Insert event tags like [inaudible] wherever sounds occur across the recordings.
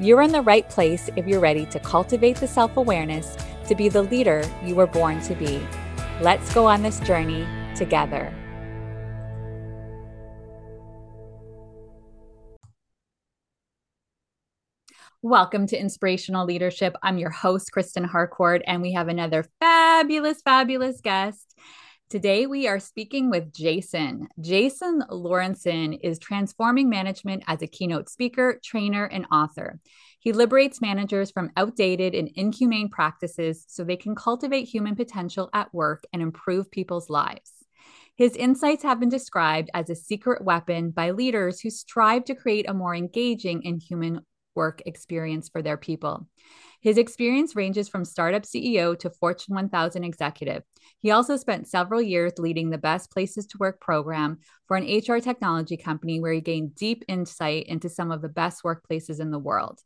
You're in the right place if you're ready to cultivate the self awareness to be the leader you were born to be. Let's go on this journey together. Welcome to Inspirational Leadership. I'm your host, Kristen Harcourt, and we have another fabulous, fabulous guest. Today, we are speaking with Jason. Jason Lauritsen is transforming management as a keynote speaker, trainer, and author. He liberates managers from outdated and inhumane practices so they can cultivate human potential at work and improve people's lives. His insights have been described as a secret weapon by leaders who strive to create a more engaging and human work experience for their people. His experience ranges from startup CEO to Fortune 1000 executive. He also spent several years leading the Best Places to Work program for an HR technology company where he gained deep insight into some of the best workplaces in the world.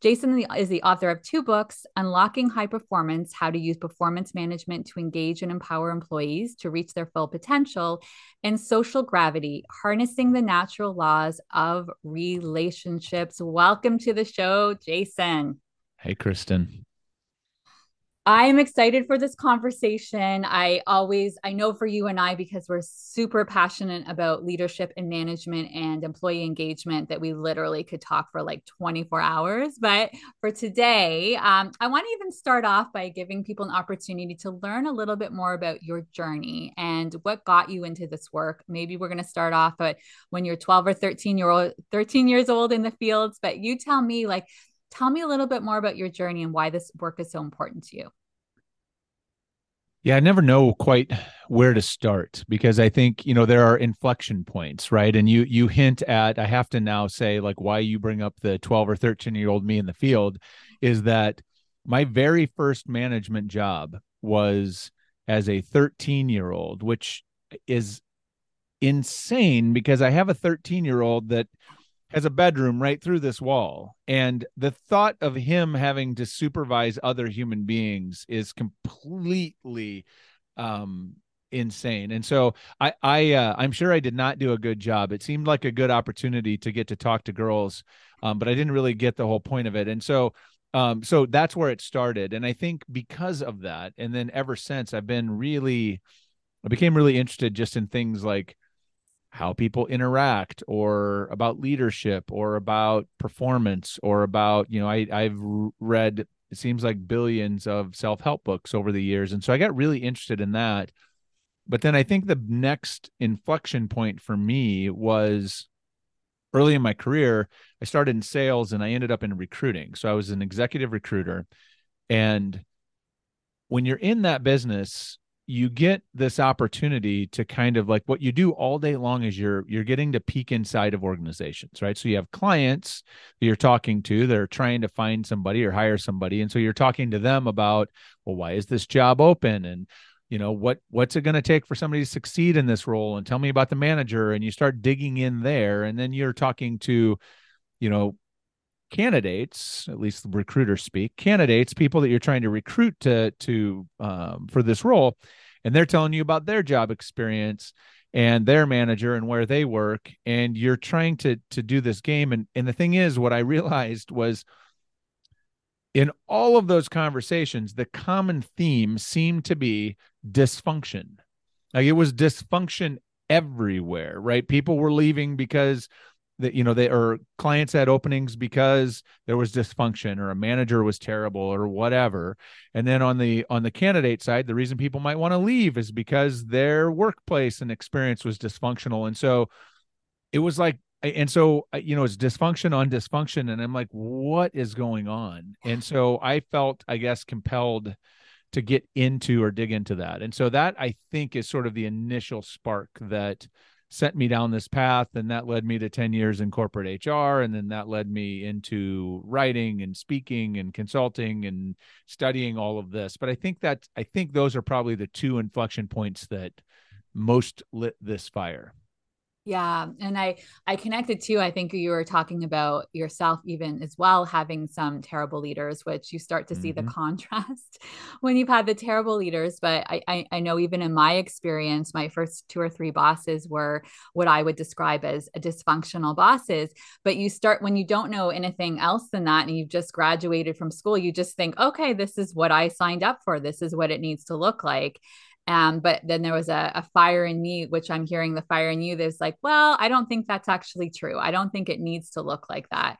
Jason is the author of two books Unlocking High Performance How to Use Performance Management to Engage and Empower Employees to Reach Their Full Potential, and Social Gravity Harnessing the Natural Laws of Relationships. Welcome to the show, Jason. Hey, Kristen. I'm excited for this conversation. I always, I know for you and I, because we're super passionate about leadership and management and employee engagement, that we literally could talk for like 24 hours. But for today, um, I want to even start off by giving people an opportunity to learn a little bit more about your journey and what got you into this work. Maybe we're going to start off at when you're 12 or 13 year old, 13 years old in the fields. But you tell me, like, Tell me a little bit more about your journey and why this work is so important to you. Yeah, I never know quite where to start because I think, you know, there are inflection points, right? And you you hint at I have to now say like why you bring up the 12 or 13 year old me in the field is that my very first management job was as a 13 year old, which is insane because I have a 13 year old that has a bedroom right through this wall. And the thought of him having to supervise other human beings is completely um insane. And so i i uh, i'm sure i did not do a good job. It seemed like a good opportunity to get to talk to girls um, but i didn't really get the whole point of it. And so um so that's where it started. And i think because of that and then ever since i've been really i became really interested just in things like how people interact or about leadership or about performance or about you know I I've read it seems like billions of self-help books over the years and so I got really interested in that. But then I think the next inflection point for me was early in my career I started in sales and I ended up in recruiting. So I was an executive recruiter and when you're in that business you get this opportunity to kind of like what you do all day long is you're you're getting to peek inside of organizations right? So you have clients that you're talking to that are trying to find somebody or hire somebody and so you're talking to them about well why is this job open? And you know what what's it going to take for somebody to succeed in this role? And tell me about the manager. And you start digging in there and then you're talking to you know candidates, at least recruiters speak, candidates, people that you're trying to recruit to to um, for this role, and they're telling you about their job experience and their manager and where they work, and you're trying to to do this game. And and the thing is, what I [laughs] realized was in all of those conversations, the common theme seemed to be dysfunction. Like it was dysfunction everywhere, right? People were leaving because that you know they or clients had openings because there was dysfunction or a manager was terrible or whatever. And then on the on the candidate side the reason people might want to leave is because their workplace and experience was dysfunctional. And so it was like and so you know it's dysfunction on dysfunction and i'm like what is going on? And so i felt i guess compelled to get into or dig into that. And so that i think is sort of the initial spark that sent me down this path and that led me to 10 years in corporate hr and then that led me into writing and speaking and consulting and studying all of this. But i think that i think those are probably the two inflection points that most lit this fire yeah, and I I connected too. I think you were talking about yourself even as well having some terrible leaders, which you start to mm-hmm. see the mm-hmm. contrast [laughs] when you've had the terrible leaders. But I, I I know even in my experience, my first two or three bosses were what I would describe as dysfunctional bosses. But you start when you don't know anything else than that, and you've just graduated from school, you just think, okay, this is what I signed up for. This is what it needs to look like. Um, but then there was a, a, fire in me, which I'm hearing the fire in you. There's like, well, I don't think that's actually true. I don't think it needs to look like that.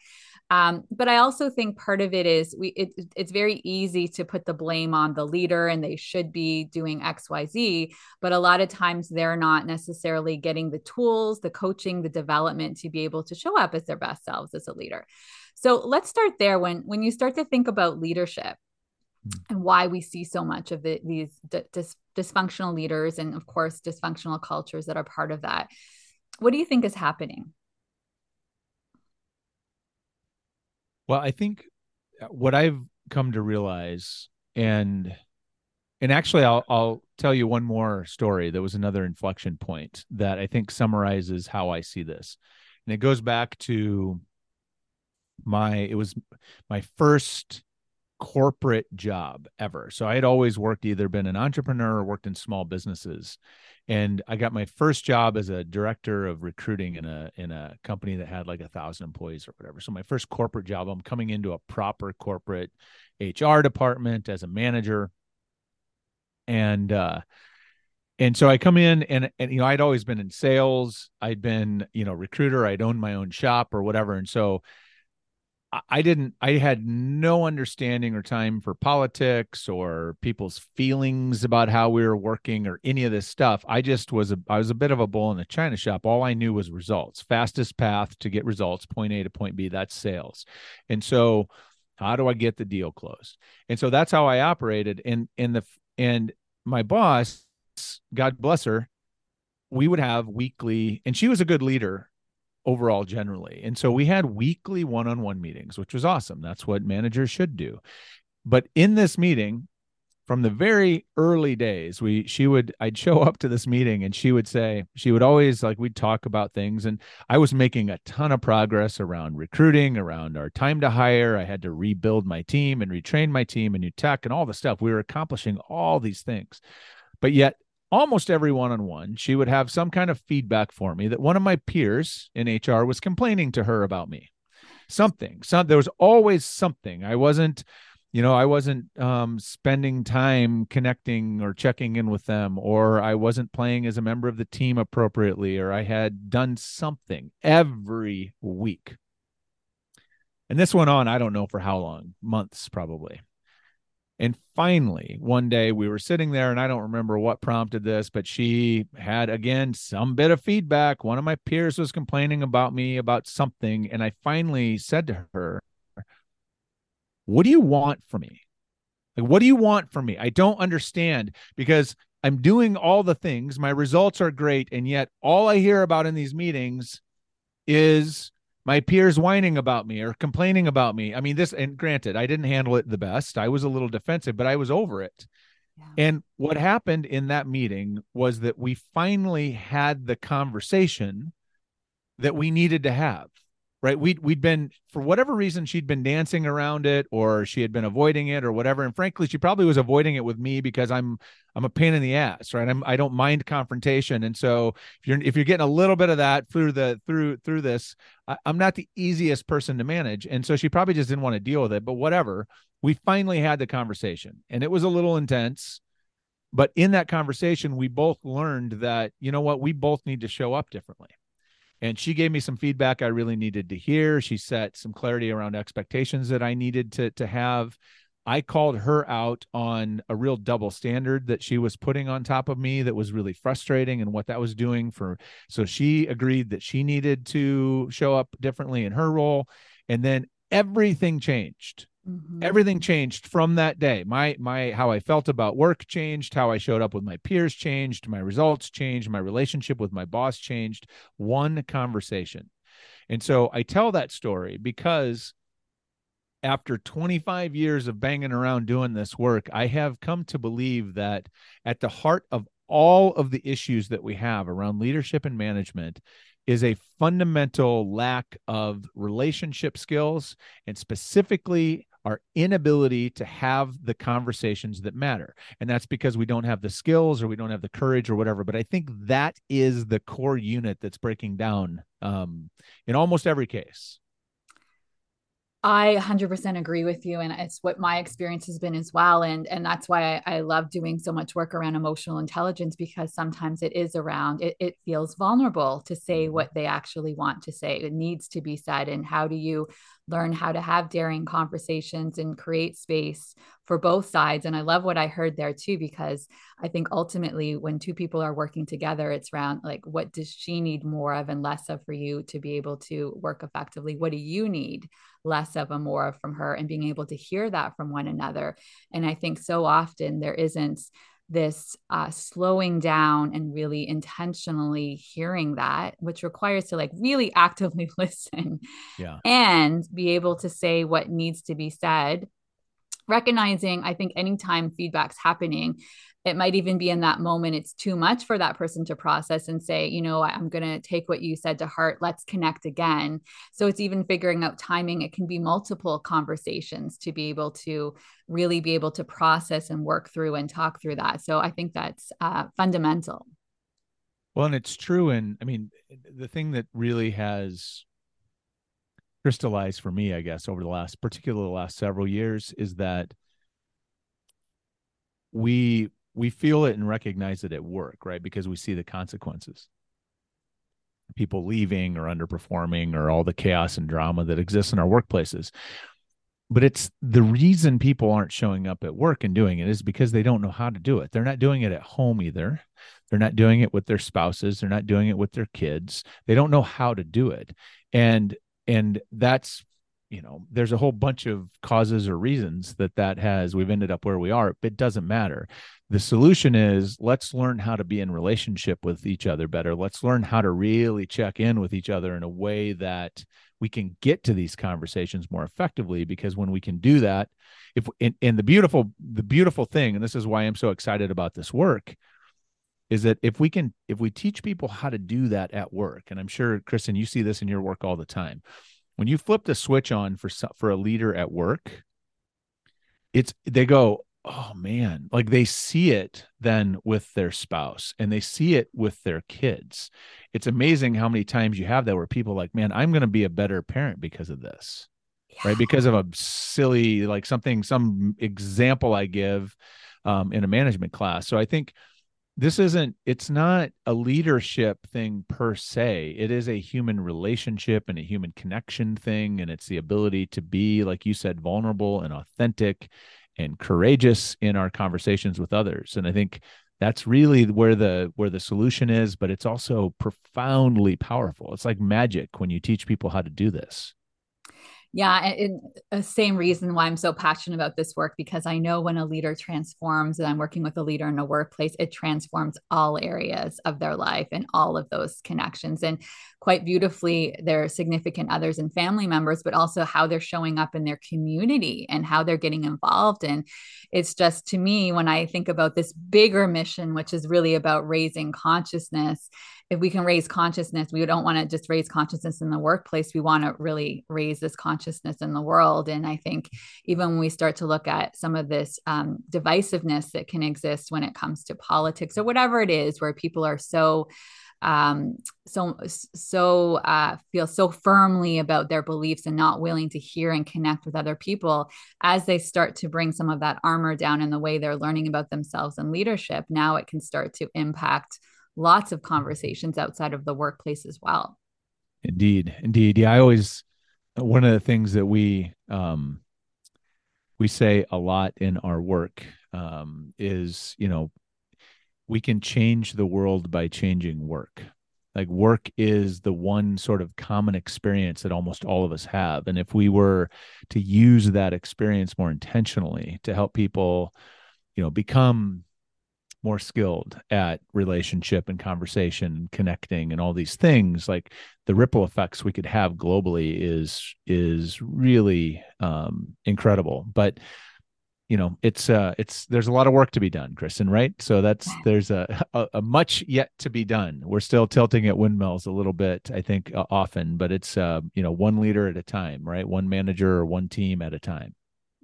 Um, but I also think part of it is we it, it's very easy to put the blame on the leader and they should be doing X, Y, Z. But a lot of times they're not necessarily getting the tools, the coaching, the development to be able to show up as their best selves as a leader. So let's start there. When when you start to think about leadership, and why we see so much of the, these dis- dysfunctional leaders and of course dysfunctional cultures that are part of that what do you think is happening well i think uh, what i've come to realize and and actually I'll I'll tell you one more story that was another inflection point that I think summarizes how I see this. And it goes back to my it was my first corporate job ever. So I had always worked either been an entrepreneur or worked in small businesses. And I got my first job as a director of recruiting in a in a company that had like a thousand employees or whatever. So my first corporate job, I'm coming into a proper corporate HR department as a manager. And uh and so I come in and and you know I'd always been in sales, I'd been, you know, recruiter, I'd owned my own shop or whatever. And so I didn't, I had no understanding or time for politics or people's feelings about how we were working or any of this stuff. I just was a, I was a bit of a bull in the china shop. All I knew was results, fastest path to get results, point A to point B, that's sales. And so, how do I get the deal closed? And so that's how I operated. And, and the, and my boss, God bless her, we would have weekly, and she was a good leader overall generally. And so we had weekly one-on-one meetings, which was awesome. That's what managers should do. But in this meeting, from the very early days, we she would I'd show up to this meeting and she would say she would always like we'd talk about things and I was making a ton of progress around recruiting, around our time to hire. I had to rebuild my team and retrain my team and new tech and all the stuff. We were accomplishing all these things. But yet almost every one on one, she would have some kind of feedback for me that one of my peers in HR was complaining to her about me. Something, some, there was always something. I wasn't, you know, I wasn't um, spending time connecting or checking in with them, or I wasn't playing as a member of the team appropriately, or I had done something every week. And this went on, I don't know for how long, months probably. And finally, one day we were sitting there, and I don't remember what prompted this, but she had again some bit of feedback. One of my peers was complaining about me about something. And I finally said to her, What do you want from me? Like, what do you want from me? I don't understand because I'm doing all the things. My results are great. And yet, all I hear about in these meetings is my peers whining about me or complaining about me. I mean, this, and granted, I didn't handle it the best. I was a little defensive, but I was over it. Yeah. And what happened in that meeting was that we finally had the conversation that we needed to have right? We'd, we'd been for whatever reason she'd been dancing around it or she had been avoiding it or whatever. And frankly she probably was avoiding it with me because i'm i'm a pain in the ass right? I'm i don't mind confrontation. And so if you're if you're getting a little bit of that through the through through this I, i'm not the easiest person to manage. And so she probably just didn't want to deal with it but whatever. We finally had the conversation and it was a little intense. But in that conversation we both learned that you know what? We both need to show up differently and she gave me some feedback I really needed to hear. She set some clarity around expectations that I needed to to have. I called her out on a real double standard that she was putting on top of me that was really frustrating and what that was doing for so she agreed that she needed to show up differently in her role and then everything changed Mm-hmm. Everything changed from that day. My my how I felt about work changed, how I showed up with my peers changed, my results changed, my relationship with my boss changed. One conversation. And so I tell that story because after 25 years of banging around doing this work, I have come to believe that at the heart of all of the issues that we have around leadership and management is a fundamental lack of relationship skills and specifically our inability to have the conversations that matter. And that's because we don't have the skills or we don't have the courage or whatever. But I think that is the core unit that's breaking down um, in almost every case. I 100% agree with you and it's what my experience has been as well and and that's why I, I love doing so much work around emotional intelligence because sometimes it is around it, it feels vulnerable to say mm-hmm. what they actually want to say it needs to be said and how do you learn how to have daring conversations and create space for both sides. And I love what I heard there too, because I think ultimately when two people are working together, it's around like, what does she need more of and less of for you to be able to work effectively? What do you need less of and more of from her? And being able to hear that from one another. And I think so often there isn't this uh, slowing down and really intentionally hearing that, which requires to like really [laughs] actively [laughs] listen yeah. and be able to say what needs to be said. Recognizing, I think, anytime feedback's happening, it might even be in that moment it's too much for that person to process and say you know i'm going to take what you said to heart let's connect again. So it's even figuring out timing it can be multiple conversations to be able to really be able to process and work through and talk through that. So i think that's uh, fundamental. Well and it's true and i mean the thing that really has crystallized for me i guess over the last particularly the last several years is that we we feel it and recognize it at work, right? Because we see the consequences. People leaving or underperforming or all the chaos and drama that exists in our workplaces. But it's the reason people aren't showing up at work and doing it is because they don't know how to do it. They're not doing it at home either. They're not doing it with their spouses. They're not doing it with their kids. They don't know how to do it. And and that's you know there's a whole bunch of causes or reasons that that has we've ended up where we are but it doesn't matter. The solution is let's learn how to be in relationship with each other better. Let's learn how to really check in with each other in a way that we can get to these conversations more effectively because when we can do that if and, and the beautiful the beautiful thing and this is why i'm so excited about this work is that if we can if we teach people how to do that at work and i'm sure kristen you see this in your work all the time when you flip the switch on for for a leader at work it's they go oh man. Like they see it then with their spouse and they see it with their kids. It's amazing how many times you have that where people like man i'm going to be a better parent because of this. Yeah. right? Because of a silly like something some example i give um, in a management class. So i think this isn't it's not a leadership thing per se. It is a human relationship and a human connection thing and it's the ability to be like you said vulnerable and authentic and courageous in our conversations with others. And i think that's really where the where the solution is but it's also profoundly powerful. It's like magic when you teach people how to do this yeah, and, the same reason why I'm so passionate about this work because I know when a leader transforms, and I'm working with a leader in a workplace, it transforms all areas of their life and all of those connections. And quite beautifully, their significant others and family members, but also how they're showing up in their community and how they're getting involved. And it's just to me, when I think about this bigger mission, which is really about raising consciousness if we can raise consciousness, we don't want to just raise consciousness in the workplace. We want to really raise this consciousness in the world. And I think even when we start to look at some of this um, divisiveness that can exist when it comes to politics or whatever it is, where people are so um, so so uh, feel so firmly about their beliefs and not willing to hear and connect with other people as they start to bring some of that armor down in the way they're learning about themselves and leadership now it can start to impact lots of conversations outside of the workplace as well. Indeed, indeed. Yeah, I always one of the things that we um we say a lot in our work um is, you know, we can change the world by changing work. like work is the one sort of common experience that almost all of us have and if we were to use that experience more intentionally to help people you know become more skilled at relationship and conversation and connecting and all these things like the ripple effects we could have globally is is really um incredible. But you know it's uh it's there's a lot of work to be done kristen right? So that's there's a, a, a much yet to be done. We're still tilting at windmills a little bit i think uh, often but it's uh you know one leader at a time right? One manager or one team at a time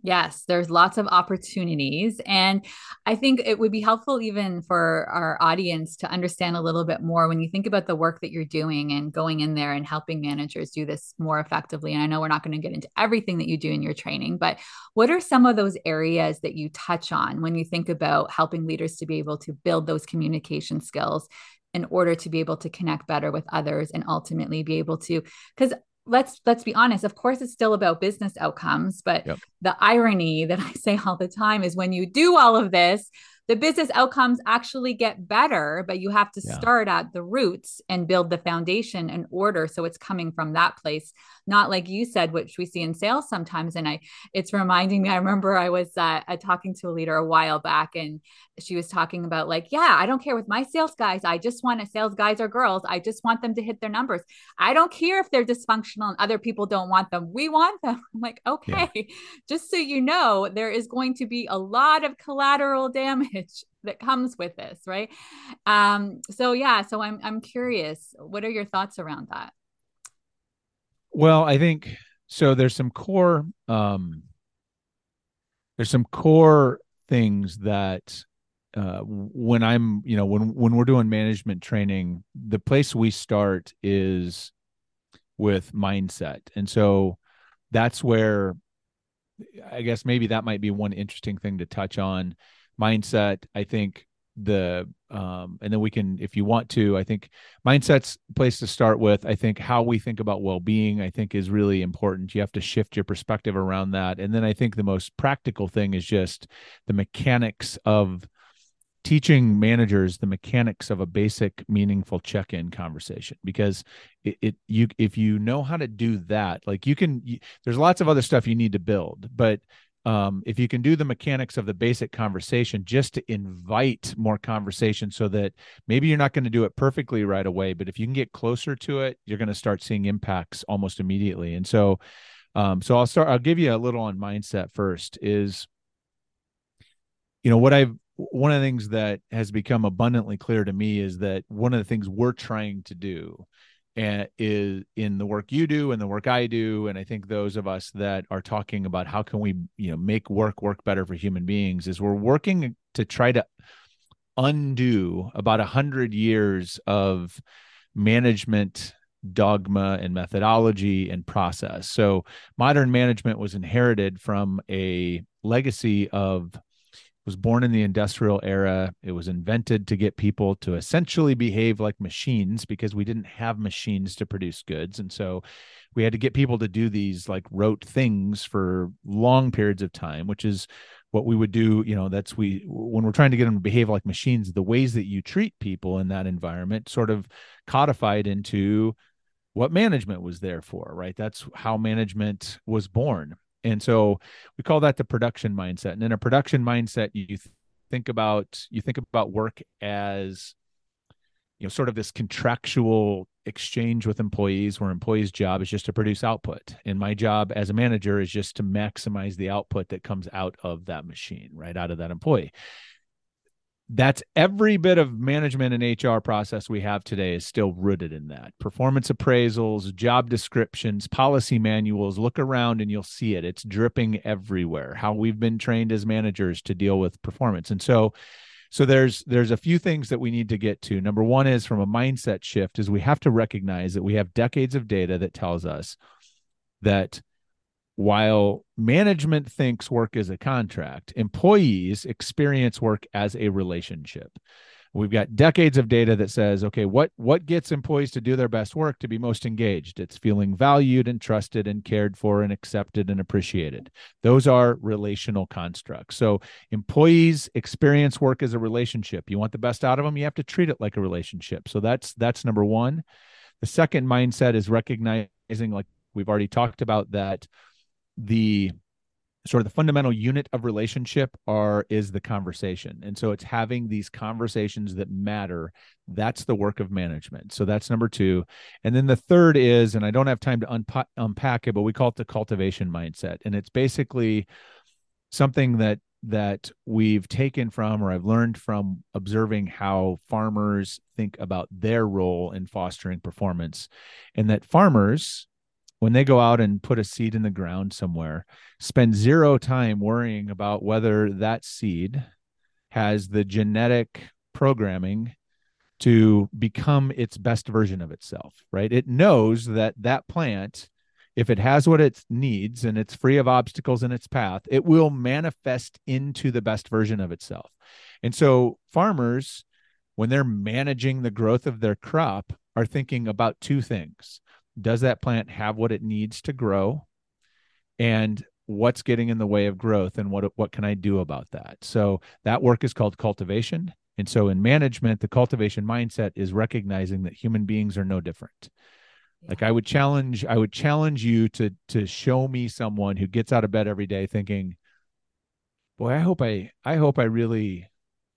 Yes, there's lots of opportunities. And I think it would be helpful even for our audience to understand a little bit more when you think about the work that you're doing and going in there and helping managers do this more effectively. And I know we're not going to get into everything that you do in your training, but what are some of those areas that you touch on when you think about helping leaders to be able to build those communication skills? in order to be able to connect better with others and ultimately be able to because let's let's be honest of course it's still about business outcomes but yep. the irony that i [laughs] say all the time is when you do all of this the business outcomes actually get better, but you have to yeah. start at the roots and build the foundation in order. So it's coming from that place, not like you said, which we see in sales sometimes. And I, it's reminding me, I remember I was uh, talking to a leader a while back and she was talking about like, yeah, I don't care with my sales guys. I just want a sales guys or girls. I just want them to hit their numbers. I don't care if they're dysfunctional and other people don't want them. We want them. [laughs] I'm like, okay, yeah. just so you know, there is going to be a lot of collateral damage that comes with this, right? Um, so yeah, so I'm I'm curious, what are your thoughts around that? Well, I think so there's some core um there's some core things that uh, when I'm, you know, when when we're doing management training, the place we start is with mindset, and so that's where I guess maybe that might be one interesting thing to touch on mindset. I think the um and then we can if you want to i think mindset's place to start with. I think how we think about well-being i think is really important. You have to shift your perspective around that. And then i think the most practical thing is just the mechanics of teaching managers the mechanics of a basic meaningful check-in conversation. Because it, it, you if you know how to do that like you can you, there's lots of other stuff you need to build but um, if you can do the mechanics of the basic conversation just to invite more conversation so that maybe you're not going to do it perfectly right away but if you can get closer to it you're going to start seeing impacts almost immediately. And so um, so i'll start i'll give you a little on mindset first is you know what i've one of the things that has become abundantly clear to me is that one of the things we're trying to do and is in the work you do and the work I do and I think those of us that are talking about how can we you know make work work better for human beings is we're working to try to undo about a hundred years of management dogma and methodology and process. So modern management was inherited from a legacy of was born in the industrial era. It was invented to get people to essentially behave like machines because we didn't have machines to produce goods. And so we had to get people to do these like rote things for long periods of time, which is what we would do. You know, that's we, when we're trying to get them to behave like machines, the ways that you treat people in that environment sort of codified into what management was there for, right? That's how management was born. And so we call that the production mindset. And in a production mindset, you think about you think about work as you know sort of this contractual exchange with employees where employees job is just to produce output and my job as a manager is just to maximize the output that comes out of that machine right out of that employee that's every bit of management and HR process we have today is still rooted in that. Performance appraisals, job descriptions, policy manuals, look around and you'll see it. It's dripping everywhere. How we've been trained as managers to deal with performance. And so so there's there's a few things that we need to get to. Number 1 is from a mindset shift is we have to recognize that we have decades of data that tells us that while management thinks work is a contract, employees experience work as a relationship. We've got decades of data that says, okay, what what gets employees to do their best work to be most engaged? It's feeling valued and trusted and cared for and accepted and appreciated. Those are relational constructs. So employees experience work as a relationship. You want the best out of them, you have to treat it like a relationship. So that's that's number 1. The second mindset is recognizing like we've already talked about that the sort of the fundamental unit of relationship are is the conversation. And so it's having these conversations that matter. That's the work of management. So that's number two. And then the third is and i don't have time to unpa- unpack it but we call it the cultivation mindset. And it's basically something that that we've taken from or I've learned from observing how farmers think about their role in fostering performance. And that farmers when they go out and put a seed in the ground somewhere, spend zero time worrying about whether that seed has the genetic programming to become its best version of itself, right? It knows that that plant, if it has what it needs and it's free of obstacles in its path, it will manifest into the best version of itself. And so farmers, when they're managing the growth of their crop, are thinking about two things does that plant have what it needs to grow? And what's getting in the way of growth and what what can I do about that? So that work is called cultivation. And so in management the cultivation mindset is recognizing that human beings are no different. Yeah. like I would challenge I would challenge you to to show me someone who gets out of bed every day thinking boy I hope I I hope I really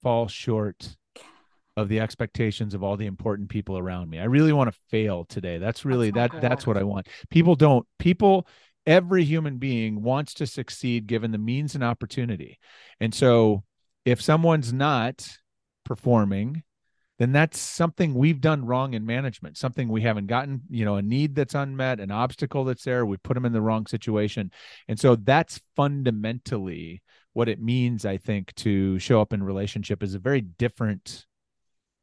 fall short of the expectations of all the important people around me. I really want to fail today. That's really that's that that's what I want. People don't people every human being wants to succeed given the means and opportunity. And so if someone's not performing, then that's something we've done wrong in management, something we haven't gotten, you know, a need that's unmet, an obstacle that's there, we put them in the wrong situation. And so that's fundamentally what it means, I think, to show up in relationship is a very different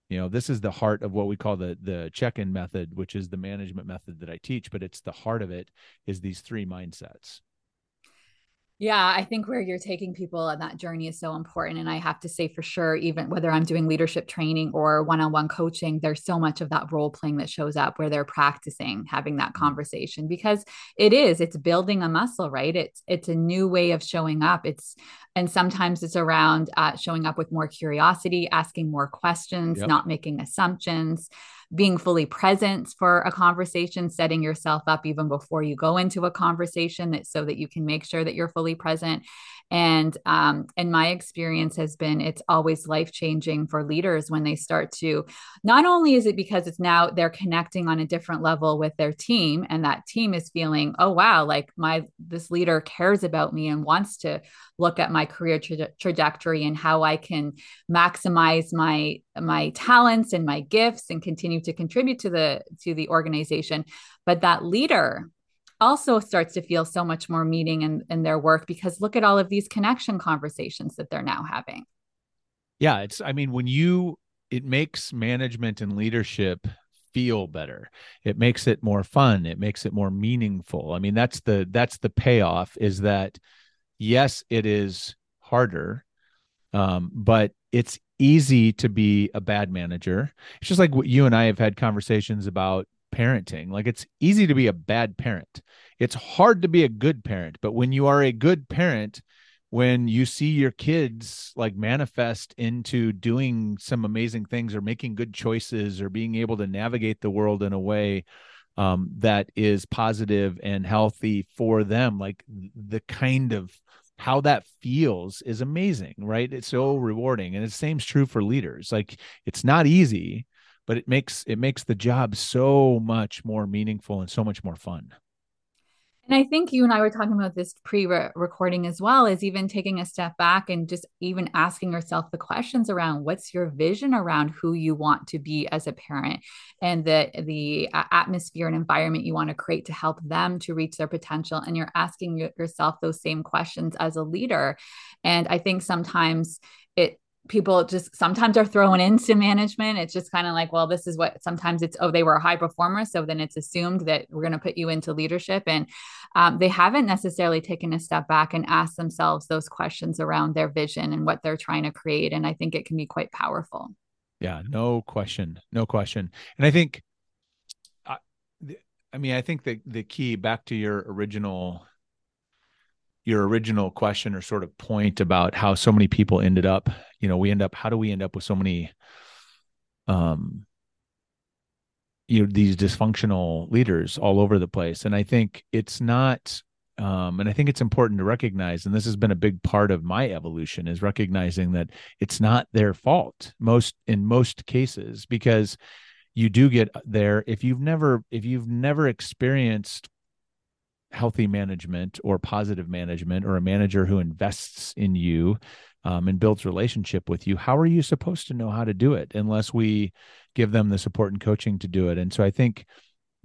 you know this is the heart of what we call the the check-in method which is the management method that i teach but it's the heart of it is these three mindsets yeah, I think where you're taking people on that journey is so important. And I have to say for sure, even whether I'm doing leadership training or one on one coaching, there's so much of that role playing that shows up where they're practicing having that mm-hmm. conversation because it is, it's building a muscle, right? It's it's a new way of showing up. It's and sometimes it's around uh, showing up with more curiosity, asking more questions, yep. not making assumptions being fully present for a conversation, setting yourself up even before you go into a conversation that so that you can make sure that you're fully present and um, and my experience has been it's always life changing for leaders when they start to not only is it because it's now they're connecting on a different level with their team and that team is feeling oh wow like my this leader cares about me and wants to look at my career tra- trajectory and how I can maximize my my talents and my gifts and continue to contribute to the to the organization. But that leader also starts to feel so much more meaning in, in their work because look at all of these connection conversations that they're now having. Yeah, it's I mean when you it makes management and leadership feel better. It makes it more fun, it makes it more meaningful. I mean that's the that's the payoff is that yes, it is harder um, but it's easy to be a bad manager. It's just like what you and I have had conversations about parenting. Like it's easy to be a bad parent. It's hard to be a good parent, but when you are a good parent, when you see your kids like manifest into doing some amazing things or making good choices or being able to navigate the world in a way um, that is positive and healthy for them, like the kind of how that feels is amazing, right? It's so rewarding. And the same's true for leaders. Like it's not easy, but it makes it makes the job so much more meaningful and so much more fun and I think you and I were talking about this pre recording as well, is even taking a step back and just even asking yourself the questions around what's your vision around who you want to be as a parent and the, the atmosphere and environment you want to create to help them to reach their potential. And you're asking yourself those same questions as a leader. And I think sometimes it people just sometimes are thrown into management. It's just kind of like, well, this is what sometimes it's, oh, they were a high performer. So then it's assumed that we're going to put you into leadership. And um, they haven't necessarily taken a step back and asked themselves those questions around their vision and what they're trying to create. And I think it can be quite powerful. Yeah, no question, no question. And I think, I, I mean, I think the the key back to your original your original question or sort of point about how so many people ended up you know we end up how do we end up with so many um you know these dysfunctional leaders all over the place? And i think it's not um and i think it's important to recognize and this has been a big part of my evolution is recognizing that it's not their fault most in most cases because you do get there. If you've never if you've never experienced healthy management or positive management or a manager who invests in you um, and builds relationship with you how are you supposed to know how to do it unless we give them the support and coaching to do it? And so i think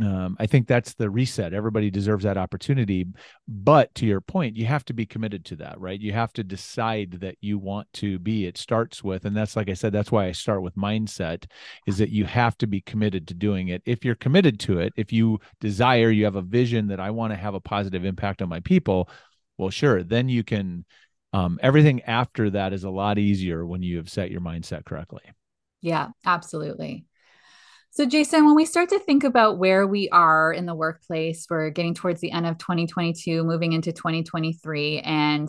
um, I think that's the reset. Everybody deserves that opportunity. But to your point, you have to be committed to that, right? You have to decide that you want to be. It starts with, and that's like I said, that's why I start with mindset, is that you have to be committed to doing it. If you're committed to it, if you desire, you have a vision that I want to have a positive impact on my people, well, sure, then you can. Um, everything after that is a lot easier when you have set your mindset correctly. Yeah, absolutely. So, Jason, when we start to think about where we are in the workplace, we're getting towards the end of 2022, moving into 2023, and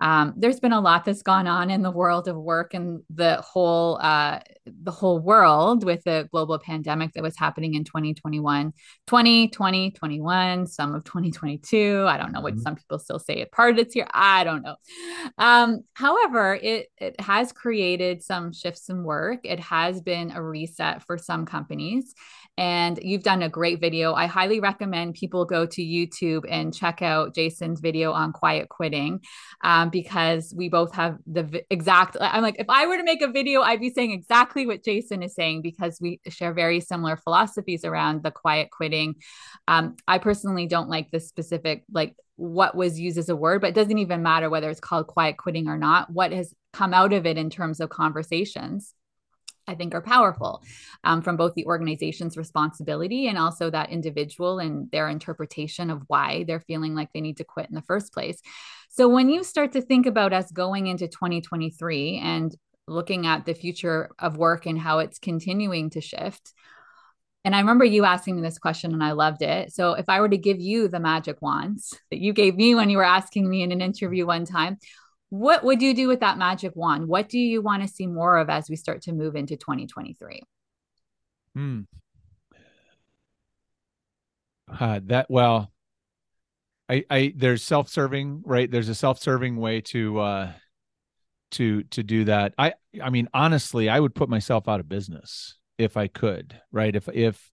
um, there's been a lot that's gone on in the world of work and the whole uh, the whole world with the global pandemic that was happening in 2021 2020 21 some of 2022 i don't know what mm-hmm. some people still say it part of it's here i don't know. Um, however it it has created some shifts in work. It has been a reset for some companies. And you've done a great video. I highly recommend people go to YouTube and check out Jason's video on quiet quitting. Um, because we both have the exact. I'm like, if I were to make a video, I'd be saying exactly what Jason is saying because we share very similar philosophies around the quiet quitting. Um, I personally don't like the specific, like, what was used as a word, but it doesn't even matter whether it's called quiet quitting or not. What has come out of it in terms of conversations I think are powerful um, from both the organization's responsibility and also that individual and their interpretation of why they're feeling like they need to quit in the first place. So, when you start to think about us going into 2023 and looking at the future of work and how it's continuing to shift, and I remember you asking me this question and I loved it. So, if I were to give you the magic wands that you gave me when you were asking me in an interview one time, what would you do with that magic wand? What do you want to see more of as we start to move into 2023? Hmm. Uh, that well, I I there's self-serving, right? There's a self-serving way to uh to to do that. I I mean honestly, I would put myself out of business if I could, right? If if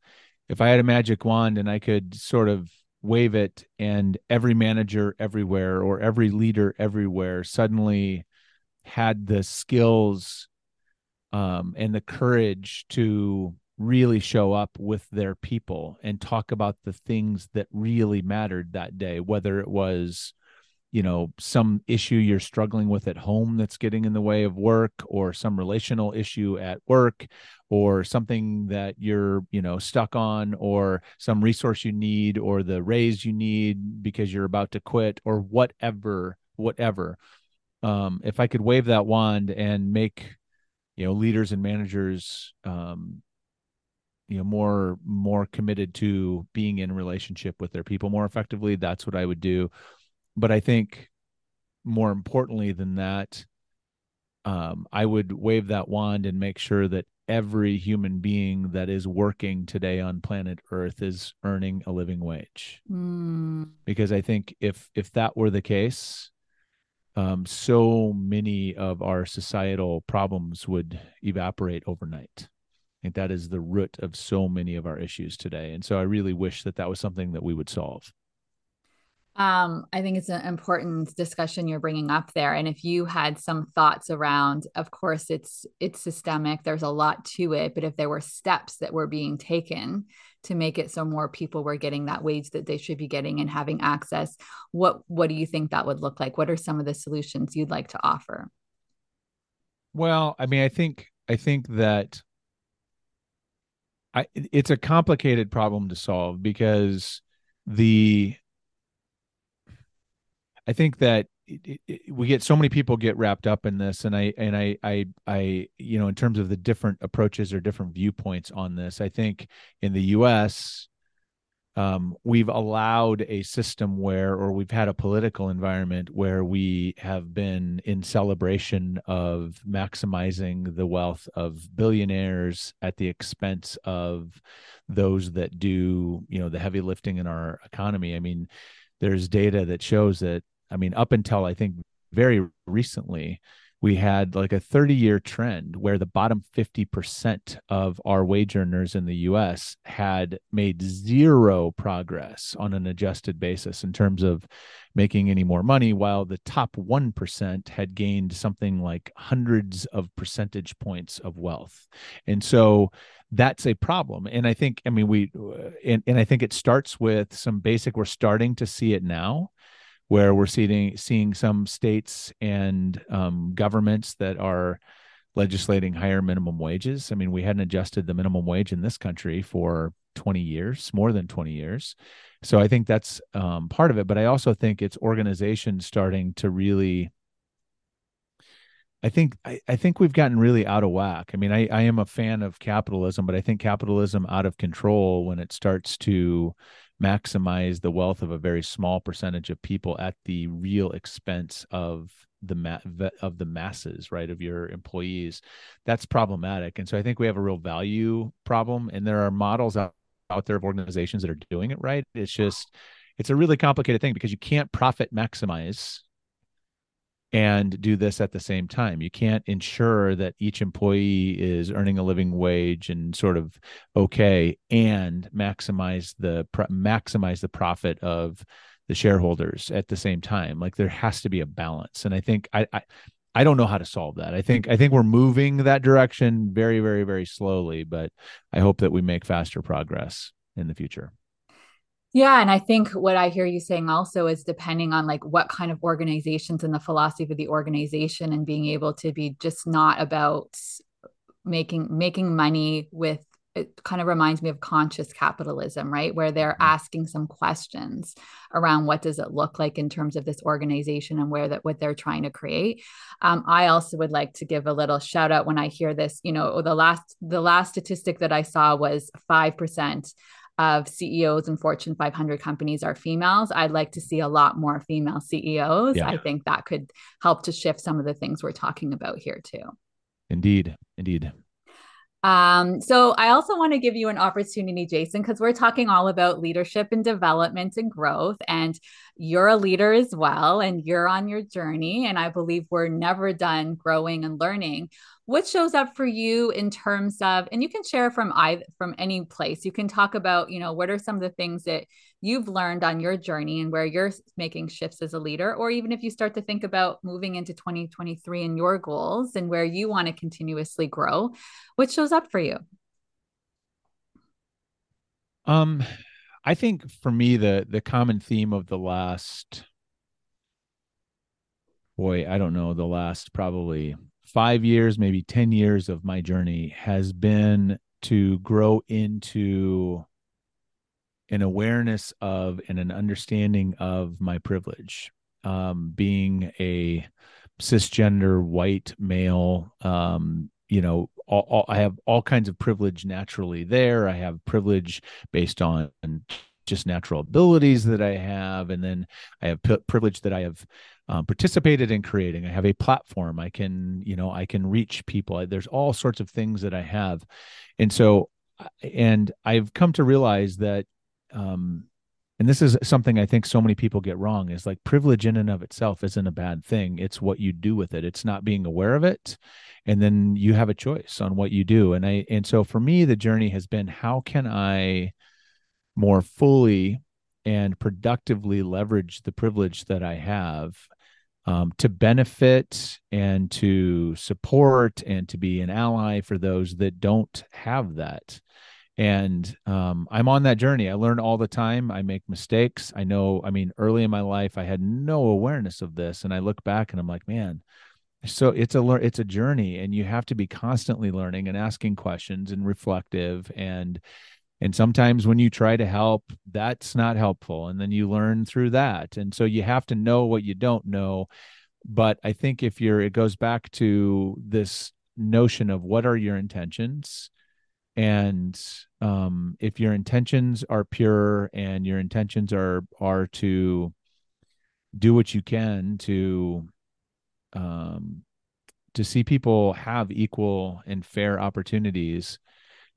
if I had a magic wand and I could sort of wave it and every manager everywhere or every leader everywhere suddenly had the skills um, and the courage to really show up with their people and talk about the things that really mattered that day whether it was you know some issue you're struggling with at home that's getting in the way of work or some relational issue at work or something that you're you know stuck on or some resource you need or the raise you need because you're about to quit or whatever whatever. Um if i could wave that wand and make you know leaders and managers um you know more more committed to being in relationship with their people more effectively that's what i would do but I think more importantly than that, um, I would wave that wand and make sure that every human being that is working today on planet Earth is earning a living wage. Mm. Because I think if if that were the case, um, so many of our societal problems would evaporate overnight. I think that is the root of so many of our issues today, and so I really wish that that was something that we would solve. Um, I think it's an important discussion you're bringing up there. And if you had some thoughts around, of course, it's it's systemic. There's a lot to it, but if there were steps that were being taken to make it so more people were getting that wage that they should be getting and having access, what what do you think that would look like? What are some of the solutions you'd like to offer? Well, I mean, I think I think that I it's a complicated problem to solve because the I think that it, it, we get so many people get wrapped up in this and i and i i i you know in terms of the different approaches or different viewpoints on this i think in the us um, we've allowed a system where, or we've had a political environment where we have been in celebration of maximizing the wealth of billionaires at the expense of those that do, you know, the heavy lifting in our economy. I mean, there's data that shows that, I mean, up until I think very recently, we had like a 30 year trend where the bottom 50% of our wage earners in the US had made zero progress on an adjusted basis in terms of making any more money, while the top 1% had gained something like hundreds of percentage points of wealth. And so that's a problem. And I think, I mean, we, and, and I think it starts with some basic, we're starting to see it now where we're seeing seeing some states and um, governments that are legislating higher minimum wages. I mean, we hadn't adjusted the minimum wage in this country for 20 years, more than 20 years. So I think that's um, part of it. But I also think it's organizations starting to really. I think I, I think we've gotten really out of whack. I mean, I, I am a fan of capitalism, but I think capitalism out of control when it starts to maximize the wealth of a very small percentage of people at the real expense of the ma- of the masses right of your employees. That's problematic. And so i think we have a real value problem and there are models out, out there of organizations that are doing it right. It's just it's a really complicated thing because you can't profit maximize and do this at the same time. You can't ensure that each employee is earning a living wage and sort of okay and maximize the maximize the profit of the shareholders at the same time. Like there has to be a balance. And I think I, I I don't know how to solve that. I think I think we're moving that direction very very very slowly, but I hope that we make faster progress in the future. Yeah. And I think what I hear you saying also is depending on like what kind of organizations and the philosophy of the organization and being able to be just not about making making money with it kind of reminds me of conscious capitalism right where they're mm-hmm. asking some questions around what does it look like in terms of this organization and where that what they're trying to create um, i also would like to give a little shout out when i hear this you know the last the last statistic that i saw was 5% of CEOs in Fortune 500 companies are females. I'd like to see a lot more female CEOs. Yeah. I think that could help to shift some of the things we're talking about here too. Indeed. Indeed. Um, so I also want to give you an opportunity, Jason, because we're talking all about leadership and development and growth. And you're a leader as well, and you're on your journey. And I believe we're never done growing and learning what shows up for you in terms of and you can share from i from any place. You can talk about you know what are some of the things that you've learned on your journey and where you're making shifts as a leader or even if you start to think about moving into 2023 and your goals and where you want to continuously grow what shows up for you? Um i think for me the the common theme of the last boy i don't know the last probably five years, maybe 10 years of my journey has been to grow into an awareness of and an understanding of my privilege. Um, being a cisgender white male, um, you know, all, all, I have all kinds of privilege naturally there. I have privilege based on just natural abilities that I have, and then I have p- privilege that I have um, participated in creating. I have a platform. I can, you know, I can reach people. There's all sorts of things that I have, and so, and I've come to realize that, um, and this is something I think so many people get wrong is like privilege in and of itself isn't a bad thing. It's what you do with it. It's not being aware of it, and then you have a choice on what you do. And I, and so for me, the journey has been how can I more fully and productively leverage the privilege that I have um, to benefit and to support and to be an ally for those that don't have that. And um, I'm on that journey. I learn all the time. I make mistakes. I know, I mean, early in my life, I had no awareness of this. And I look back and I'm like, man, so it's a it's a journey and you have to be constantly learning and asking questions and reflective and and sometimes when you try to help that's not helpful and then you learn through that. And so you have to know what you don't know. But i think if you're it goes back to this notion of what are your intentions? And um, if your intentions are pure and your intentions are are to do what you can to um, to see people have equal and fair opportunities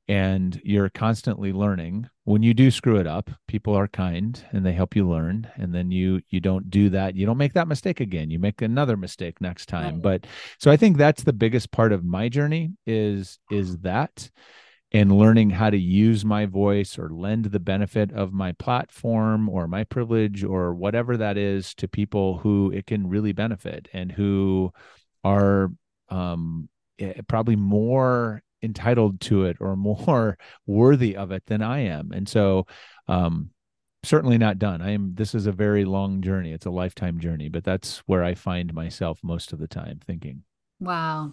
and you're constantly learning. When you do screw it up people are kind and they help you learn and then you you don't do that. You don't make that mistake again. You make another mistake next time. Right. but so i think that's the biggest part of my journey is is that and learning how to use my voice or lend the benefit of my platform or my privilege or whatever that is to people who it can really benefit and who are um, eh, probably more entitled to it or [laughs] more worthy of it than I am. And so, um, certainly not done. I am, this is a very long journey. It's a lifetime journey, but that's where I find myself most of the time thinking. Wow.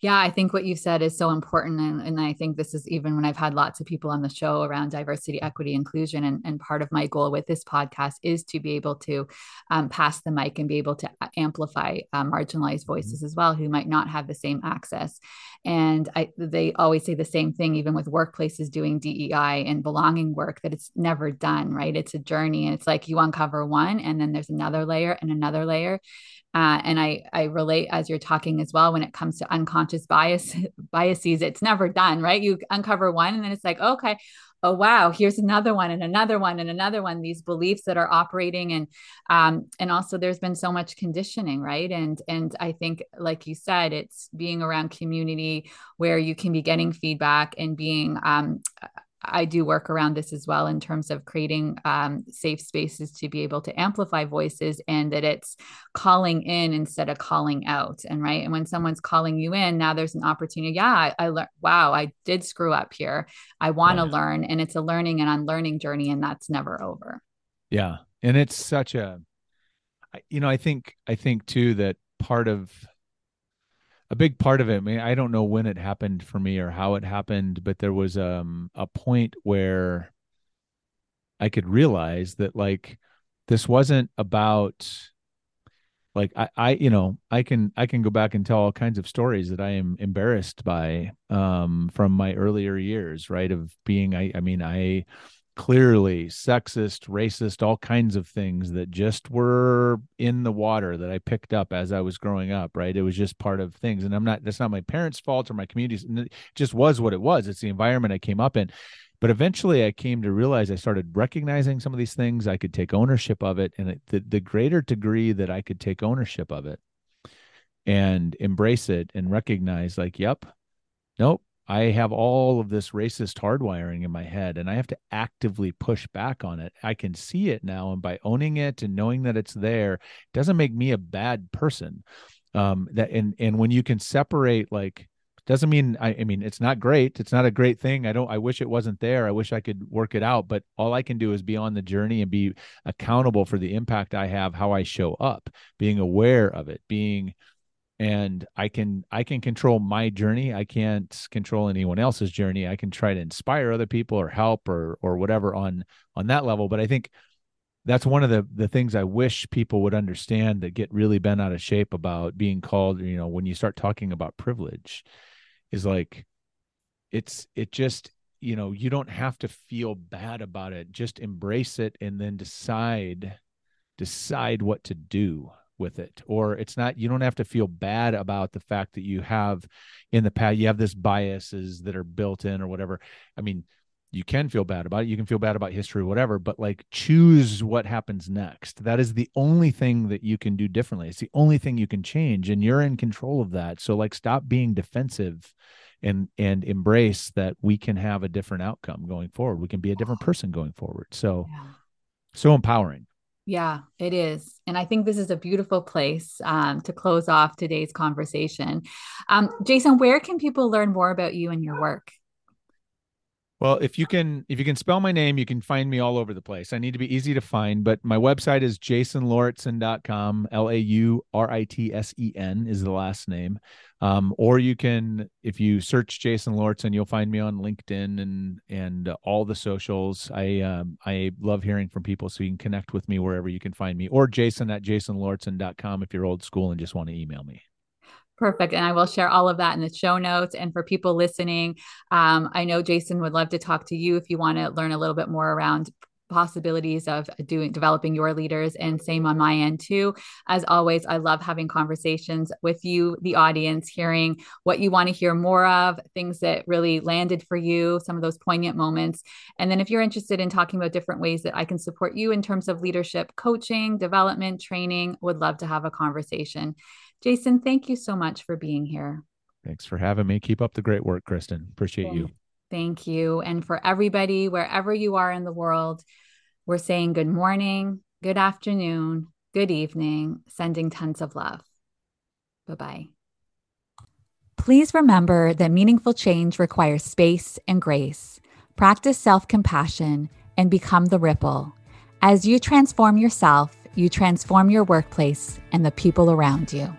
Yeah, I think what you said is so important. And, and I think this is even when I've had lots of people on the show around diversity, equity, inclusion. And, and part of my goal with this podcast is to be able to um, pass the mic and be able to amplify uh, marginalized mm-hmm. voices as well who might not have the same access. And I, they always say the same thing, even with workplaces doing DEI and belonging work, that it's never done, right? It's a journey. And it's like you uncover one, and then there's another layer and another layer. Uh, and I, I relate as you're talking as well when it comes to unconscious bias [laughs] biases it's never done right? You uncover one and then it's like okay oh wow here's another one and another one and another one these beliefs that are operating and um, and also there's been so much conditioning right? And and i think like you said it's being around community where you can be getting feedback and being um, I do work around this as well in terms of creating um, safe spaces to be able to amplify voices and that it's calling in instead of calling out. And right. And when someone's calling you in, now there's an opportunity. Yeah, I, I learned, wow, I did screw up here. I want to yeah. learn. And it's a learning and unlearning journey, and that's never over. Yeah. And it's such a, you know, I think, I think too that part of a big part of it. I mean, I don't know when it happened for me or how it happened, but there was um a point where I could realize that like this wasn't about like I, I you know i can i can go back and tell all kinds of stories that i am embarrassed by um from my earlier years right of being i i mean i clearly sexist, racist, all kinds of things that just were in the water that I picked up as I was growing up, right? It was just part of things. And I'm not, that's not my parents' fault or my community's, it just was what it was. It's the environment I came up in. But eventually I came to realize I started recognizing some of these things. I could take ownership of it. And it, the, the greater degree that I could take ownership of it and embrace it and recognize, like, yep, nope, I have all of this racist hardwiring in my head and I have to actively push back on it. I can see it now. And by owning it and knowing that it's there, it doesn't make me a bad person. Um, that and and when you can separate like doesn't mean I, I mean it's not great. It's not a great thing. I don't I wish it wasn't there. I wish I could work it out. But all I can do is be on the journey and be accountable for the impact I have, how I show up, being aware of it, being and i can i can control my journey i can't control anyone else's journey i can try to inspire other people or help or or whatever on on that level but i think that's one of the the things i wish people would understand that get really bent out of shape about being called you know when you start talking about privilege is like it's it just you know you don't have to feel bad about it just embrace it and then decide decide what to do with it or it's not you don't have to feel bad about the fact that you have in the past you have this biases that are built in or whatever. I mean you can feel bad about it. You can feel bad about history whatever but like choose what happens next. That is the only thing that you can do differently. It's the only thing you can change and you're in control of that. So like stop being defensive and and embrace that we can have a different outcome going forward. We can be a different ah. person going forward. So yeah. so empowering yeah, it is. And I think this is a beautiful place um, to close off today's conversation. Um, Jason, where can people learn more about you and your work? Well, if you can if you can spell my name, you can find me all over the place. I need to be easy to find, but my website is jasonlauritsen.com. L A U R I T S E N is the last name. Um, or you can if you search Jason Lauritsen, you'll find me on LinkedIn and and uh, all the socials. I um, I love hearing from people so you can connect with me wherever you can find me or jason at jasonlauritsen.com if you're old school and just want to email me. Perfect. And I will share all of that in the show notes. And for people listening, um, I know Jason would love to talk to you if you want to learn a little bit more around possibilities of doing developing your leaders and same on my end too as always i love having conversations with you the audience hearing what you want to hear more of things that really landed for you some of those poignant moments and then if you're interested in talking about different ways that i can support you in terms of leadership coaching development training would love to have a conversation Jason, thank you so much for being here. Thanks for having me. Keep up the great work, Kristen. Appreciate thank, you. Thank you. And for everybody, wherever you are in the world, we're saying good morning, good afternoon, good evening, sending tons of love. Bye bye. Please remember that meaningful change requires space and grace. Practice self compassion and become the ripple. As you transform yourself, you transform your workplace and the people around you.